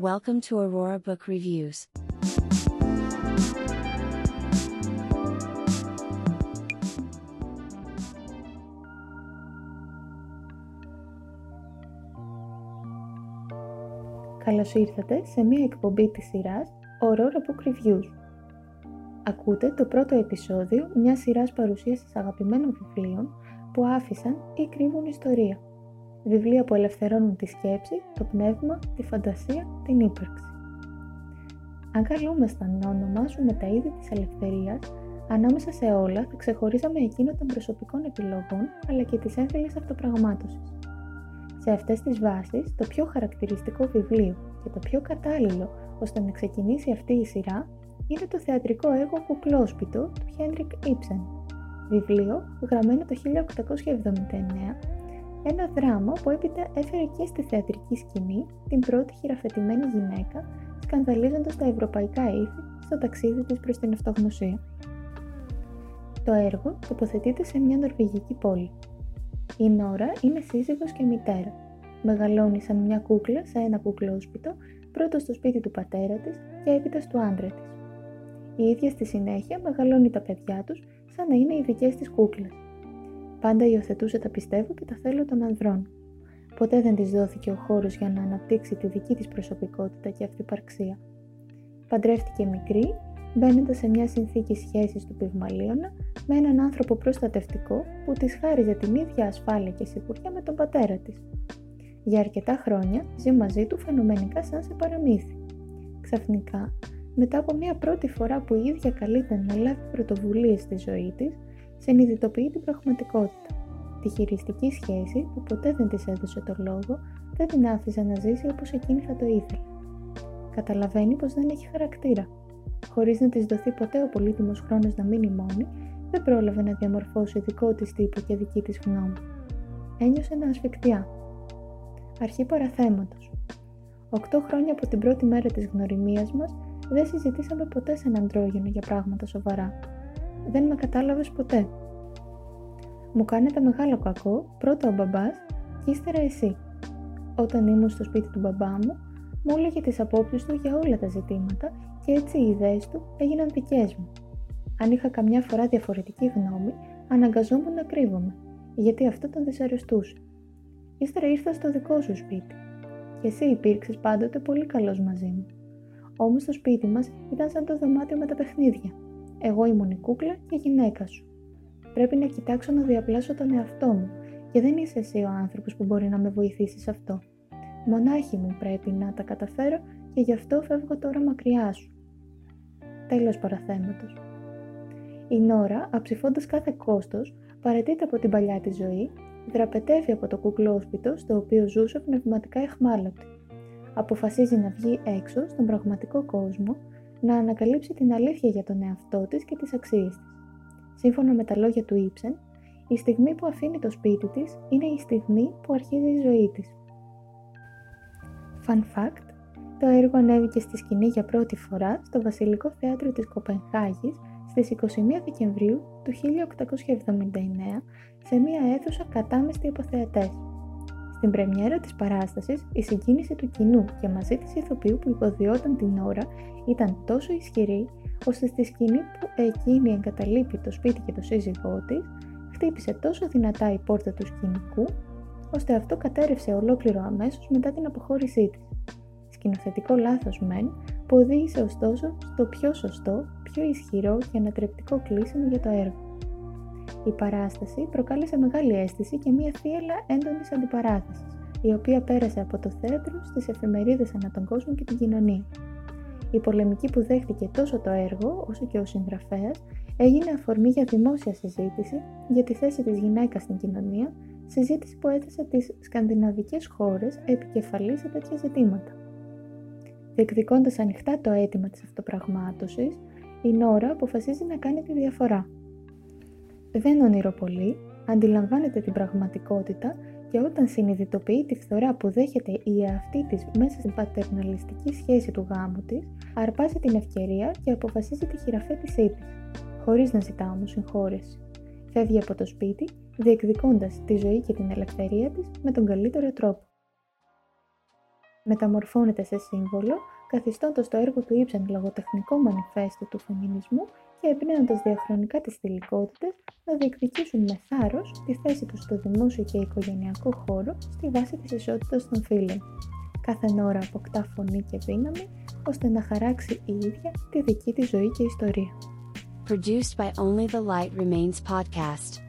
Welcome to Aurora Book Reviews. Καλώς ήρθατε σε μία εκπομπή της σειράς Aurora Book Reviews. Ακούτε το πρώτο επεισόδιο μιας σειράς παρουσίασης αγαπημένων βιβλίων που άφησαν ή κρύβουν ιστορία. Βιβλία που ελευθερώνουν τη σκέψη, το πνεύμα, τη φαντασία, την ύπαρξη. Αν καλούμασταν να ονομάσουμε τα είδη της ελευθερίας, ανάμεσα σε όλα θα ξεχωρίζαμε εκείνο των προσωπικών επιλογών αλλά και της έμφυλης αυτοπραγμάτωσης. Σε αυτές τις βάσεις, το πιο χαρακτηριστικό βιβλίο και το πιο κατάλληλο ώστε να ξεκινήσει αυτή η σειρά είναι το θεατρικό έργο «Κουκλόσπιτο» του Χένρικ Ήψεν, βιβλίο γραμμένο το 1879 ένα δράμα που έπειτα έφερε και στη θεατρική σκηνή την πρώτη χειραφετημένη γυναίκα, σκανδαλίζοντας τα ευρωπαϊκά ήθη στο ταξίδι της προς την αυτογνωσία. Το έργο τοποθετείται σε μια νορβηγική πόλη. Η Νόρα είναι σύζυγος και μητέρα. Μεγαλώνει σαν μια κούκλα σε ένα κουκλόσπιτο, πρώτος στο σπίτι του πατέρα της και έπειτα του άντρα της. Η ίδια στη συνέχεια μεγαλώνει τα παιδιά τους σαν να είναι οι δικές της κούκλες. Πάντα υιοθετούσε τα πιστεύω και τα θέλω των ανδρών. Ποτέ δεν της δόθηκε ο χώρος για να αναπτύξει τη δική της προσωπικότητα και αυτοπαρξία. Παντρεύτηκε μικρή, μπαίνοντας σε μια συνθήκη σχέσης του Πυγμαλίωνα με έναν άνθρωπο προστατευτικό που της χάριζε την ίδια ασφάλεια και σιγουριά με τον πατέρα της. Για αρκετά χρόνια ζει μαζί του φαινομενικά σαν σε παραμύθι. Ξαφνικά, μετά από μια πρώτη φορά που η ίδια καλείται να λάβει πρωτοβουλίες στη ζωή της, συνειδητοποιεί την πραγματικότητα. Τη χειριστική σχέση που ποτέ δεν της έδωσε το λόγο, δεν την άφησε να ζήσει όπως εκείνη θα το ήθελε. Καταλαβαίνει πως δεν έχει χαρακτήρα. Χωρίς να της δοθεί ποτέ ο πολύτιμος χρόνος να μείνει μόνη, δεν πρόλαβε να διαμορφώσει δικό της τύπο και δική της γνώμη. Ένιωσε να ασφικτιά. Αρχή παραθέματος. Οκτώ χρόνια από την πρώτη μέρα της γνωριμίας μας, δεν συζητήσαμε ποτέ σε έναν τρόγινο για πράγματα σοβαρά δεν με κατάλαβες ποτέ. Μου κάνετε μεγάλο κακό, πρώτα ο μπαμπάς και ύστερα εσύ. Όταν ήμουν στο σπίτι του μπαμπά μου, μου έλεγε τις απόψεις του για όλα τα ζητήματα και έτσι οι ιδέες του έγιναν δικές μου. Αν είχα καμιά φορά διαφορετική γνώμη, αναγκαζόμουν να κρύβομαι, γιατί αυτό τον δυσαρεστούσε. Ύστερα ήρθα στο δικό σου σπίτι. Και εσύ υπήρξες πάντοτε πολύ καλός μαζί μου. Όμως το σπίτι μας ήταν σαν το δωμάτιο με τα παιχνίδια. Εγώ ήμουν η κούκλα και η γυναίκα σου. Πρέπει να κοιτάξω να διαπλάσω τον εαυτό μου και δεν είσαι εσύ ο άνθρωπος που μπορεί να με βοηθήσει σε αυτό. Μονάχη μου πρέπει να τα καταφέρω και γι' αυτό φεύγω τώρα μακριά σου. Τέλος παραθέματος. Η Νόρα, αψηφώντας κάθε κόστος, παρετείται από την παλιά της ζωή, δραπετεύει από το κουκλόσπιτο στο οποίο ζούσε πνευματικά εχμάλωτη. Αποφασίζει να βγει έξω στον πραγματικό κόσμο να ανακαλύψει την αλήθεια για τον εαυτό της και τις αξίες της. Σύμφωνα με τα λόγια του Ήψεν, η στιγμή που αφήνει το σπίτι της είναι η στιγμή που αρχίζει η ζωή της. Fun fact, το έργο ανέβηκε στη σκηνή για πρώτη φορά στο Βασιλικό Θέατρο της Κοπενχάγης στις 21 Δεκεμβρίου του 1879 σε μία αίθουσα κατάμεστη από θεατές. Στην πρεμιέρα της παράστασης, η συγκίνηση του κοινού και μαζί της ηθοποιού που υποδιόταν την ώρα ήταν τόσο ισχυρή, ώστε στη σκηνή που εκείνη εγκαταλείπει το σπίτι και το σύζυγό της, χτύπησε τόσο δυνατά η πόρτα του σκηνικού, ώστε αυτό κατέρευσε ολόκληρο αμέσως μετά την αποχώρησή της. Σκηνοθετικό λάθος μεν, που οδήγησε ωστόσο στο πιο σωστό, πιο ισχυρό και ανατρεπτικό κλείσιμο για το έργο. Η παράσταση προκάλεσε μεγάλη αίσθηση και μια θύελα έντονης αντιπαράθεσης, η οποία πέρασε από το θέατρο στις εφημερίδες ανά τον κόσμο και την κοινωνία. Η πολεμική που δέχτηκε τόσο το έργο όσο και ο συγγραφέας έγινε αφορμή για δημόσια συζήτηση για τη θέση της γυναίκας στην κοινωνία, συζήτηση που έθεσε τις σκανδιναβικές χώρες επικεφαλής σε τέτοια ζητήματα. Διεκδικώντας ανοιχτά το αίτημα της αυτοπραγμάτωσης, η Νόρα αποφασίζει να κάνει τη διαφορά δεν ονειροπολεί, αντιλαμβάνεται την πραγματικότητα και όταν συνειδητοποιεί τη φθορά που δέχεται η εαυτή της μέσα στην πατερναλιστική σχέση του γάμου της, αρπάζει την ευκαιρία και αποφασίζει τη χειραφέτησή της, χωρίς να ζητά όμως συγχώρεση. Φεύγει από το σπίτι, διεκδικώντας τη ζωή και την ελευθερία της με τον καλύτερο τρόπο. μεταμορφώνεται σε σύμβολο, καθιστώντας το έργο του Ήψαν λογοτεχνικό μανιφέστο του φεμινισμού και εμπνέοντας διαχρονικά τις θηλυκότητες να διεκδικήσουν με θάρρος τη θέση τους στο δημόσιο και οικογενειακό χώρο στη βάση της ισότητας των φύλων. Κάθε ώρα αποκτά φωνή και δύναμη, ώστε να χαράξει η ίδια τη δική της ζωή και ιστορία. Produced by Only the Light Remains podcast.